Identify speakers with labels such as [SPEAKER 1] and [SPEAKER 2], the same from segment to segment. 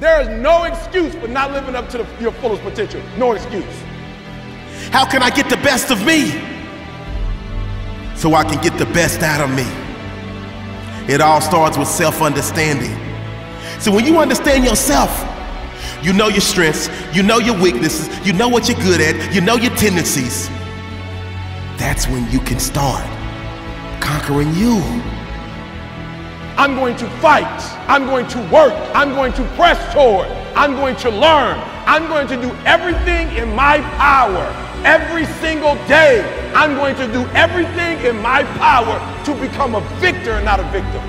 [SPEAKER 1] There is no excuse for not living up to the, your fullest potential. No excuse.
[SPEAKER 2] How can I get the best of me? So I can get the best out of me. It all starts with self understanding. So when you understand yourself, you know your strengths, you know your weaknesses, you know what you're good at, you know your tendencies. That's when you can start conquering you.
[SPEAKER 1] I'm going to fight. I'm going to work. I'm going to press toward. I'm going to learn. I'm going to do everything in my power every single day. I'm going to do everything in my power to become a victor and not a victim.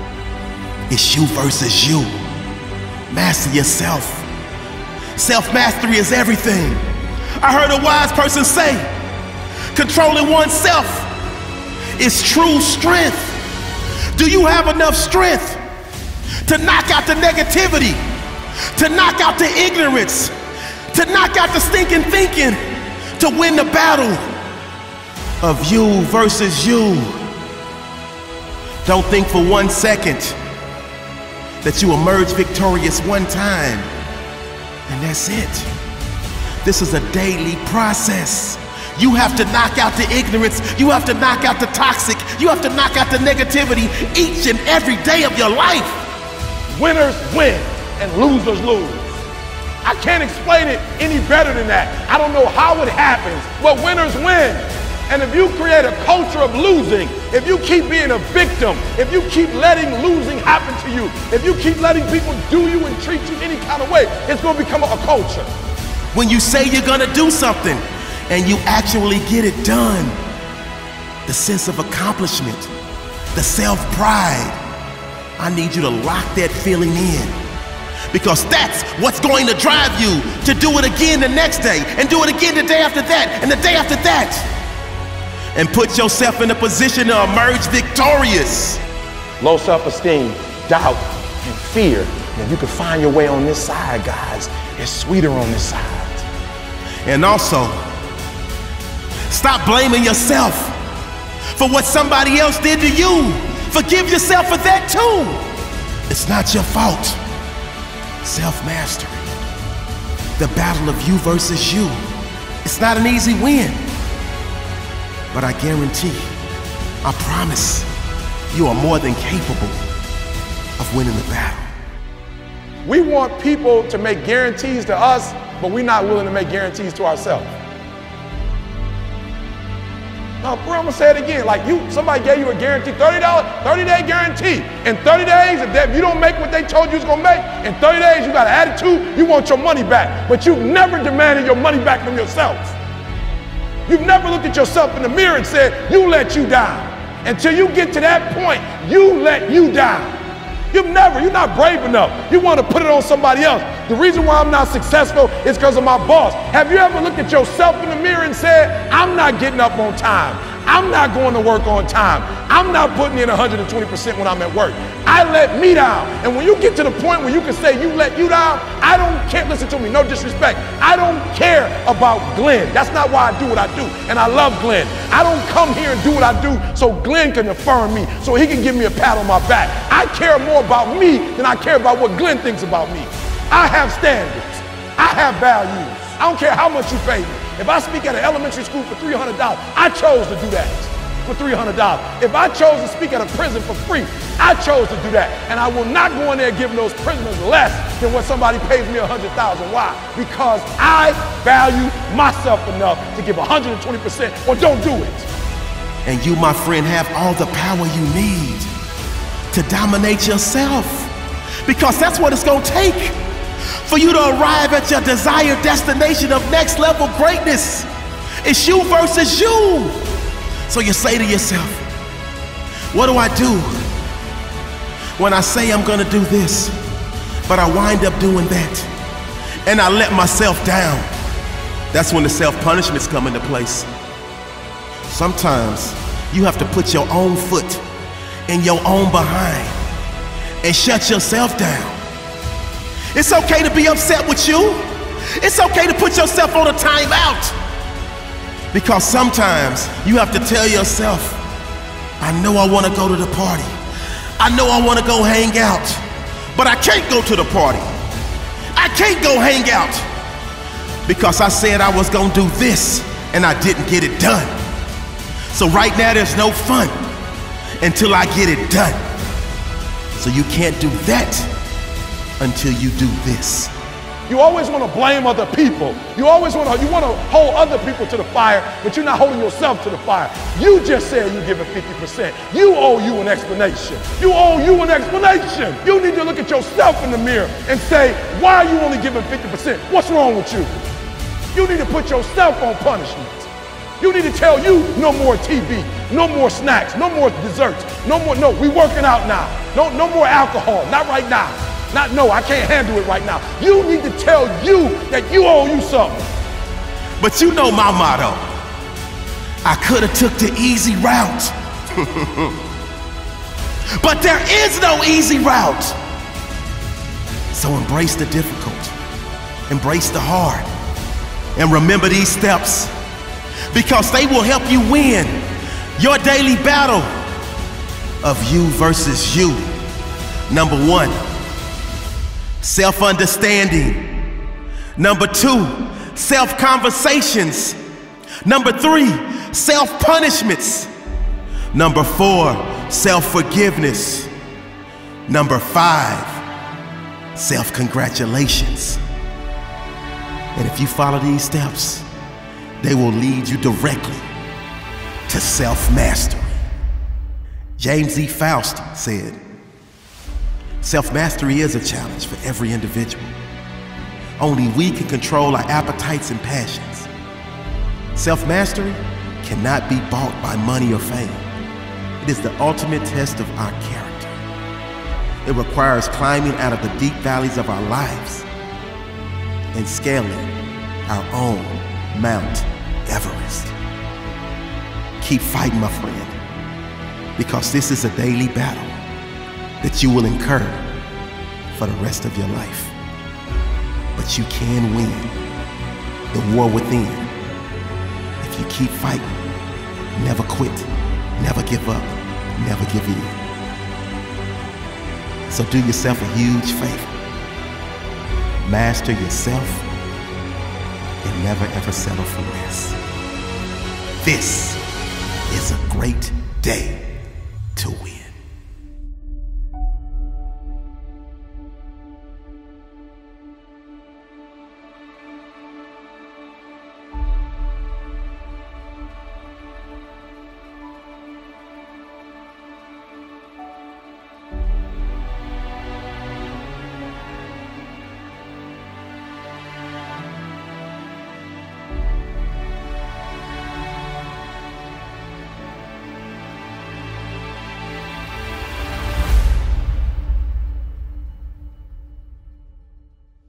[SPEAKER 2] It's you versus you. Master yourself. Self mastery is everything. I heard a wise person say controlling oneself is true strength. Do you have enough strength to knock out the negativity, to knock out the ignorance, to knock out the stinking thinking, to win the battle of you versus you? Don't think for one second that you emerge victorious one time and that's it. This is a daily process. You have to knock out the ignorance. You have to knock out the toxic. You have to knock out the negativity each and every day of your life.
[SPEAKER 1] Winners win and losers lose. I can't explain it any better than that. I don't know how it happens, but winners win. And if you create a culture of losing, if you keep being a victim, if you keep letting losing happen to you, if you keep letting people do you and treat you any kind of way, it's going to become a culture.
[SPEAKER 2] When you say you're going to do something, and you actually get it done. The sense of accomplishment, the self pride. I need you to lock that feeling in because that's what's going to drive you to do it again the next day and do it again the day after that and the day after that. And put yourself in a position to emerge victorious.
[SPEAKER 1] Low self esteem, doubt, and fear. And you can find your way on this side, guys. It's sweeter on this side.
[SPEAKER 2] And also, Stop blaming yourself for what somebody else did to you. Forgive yourself for that too. It's not your fault. Self mastery. The battle of you versus you. It's not an easy win. But I guarantee, I promise, you are more than capable of winning the battle.
[SPEAKER 1] We want people to make guarantees to us, but we're not willing to make guarantees to ourselves. Bro, I'm gonna say it again. Like you, somebody gave you a guarantee, $30, 30 day guarantee. In 30 days, if, if you don't make what they told you was gonna make, in 30 days you got an attitude, you want your money back. But you've never demanded your money back from yourself. You've never looked at yourself in the mirror and said, you let you down. Until you get to that point, you let you down. You've never, you're not brave enough. You want to put it on somebody else. The reason why I'm not successful is because of my boss. Have you ever looked at yourself in the mirror and said, I'm not getting up on time? I'm not going to work on time. I'm not putting in 120% when I'm at work. I let me down. And when you get to the point where you can say you let you down, I don't care. Listen to me, no disrespect. I don't care about Glenn. That's not why I do what I do. And I love Glenn. I don't come here and do what I do so Glenn can affirm me, so he can give me a pat on my back. I care more about me than I care about what Glenn thinks about me. I have standards. I have values. I don't care how much you pay me. If I speak at an elementary school for $300, I chose to do that for $300. If I chose to speak at a prison for free, I chose to do that. And I will not go in there giving those prisoners less than what somebody pays me 100,000. Why? Because I value myself enough to give 120% or don't do it.
[SPEAKER 2] And you, my friend, have all the power you need to dominate yourself. Because that's what it's going to take for you to arrive at your desired destination of next level greatness. It's you versus you. So you say to yourself, What do I do when I say I'm gonna do this, but I wind up doing that? And I let myself down. That's when the self punishments come into place. Sometimes you have to put your own foot in your own behind and shut yourself down. It's okay to be upset with you. It's okay to put yourself on a timeout. Because sometimes you have to tell yourself, I know I want to go to the party. I know I want to go hang out, but I can't go to the party. I can't go hang out because I said I was gonna do this and I didn't get it done. So right now there's no fun until I get it done. So you can't do that until you do this.
[SPEAKER 1] You always want to blame other people. You always want to you want to hold other people to the fire, but you're not holding yourself to the fire. You just said you're giving 50%. You owe you an explanation. You owe you an explanation. You need to look at yourself in the mirror and say, why are you only giving 50%? What's wrong with you? You need to put yourself on punishment. You need to tell you no more TV, no more snacks, no more desserts, no more, no, we working out now. No, no more alcohol, not right now. Not no, I can't handle it right now. You need to tell you that you owe you something.
[SPEAKER 2] But you know my motto. I could have took the easy route. but there is no easy route. So embrace the difficult. Embrace the hard. And remember these steps because they will help you win your daily battle of you versus you. Number one, self understanding. Number two, self conversations. Number three, self punishments. Number four, self forgiveness. Number five, self congratulations. And if you follow these steps, they will lead you directly to self mastery. James E. Faust said, Self mastery is a challenge for every individual. Only we can control our appetites and passions. Self mastery cannot be bought by money or fame. It is the ultimate test of our character. It requires climbing out of the deep valleys of our lives and scaling our own Mount Everest. Keep fighting, my friend, because this is a daily battle that you will incur for the rest of your life. But you can win the war within if you keep fighting, never quit, never give up, never give in. So do yourself a huge favor. Master yourself and never ever settle for less. This is a great day to win.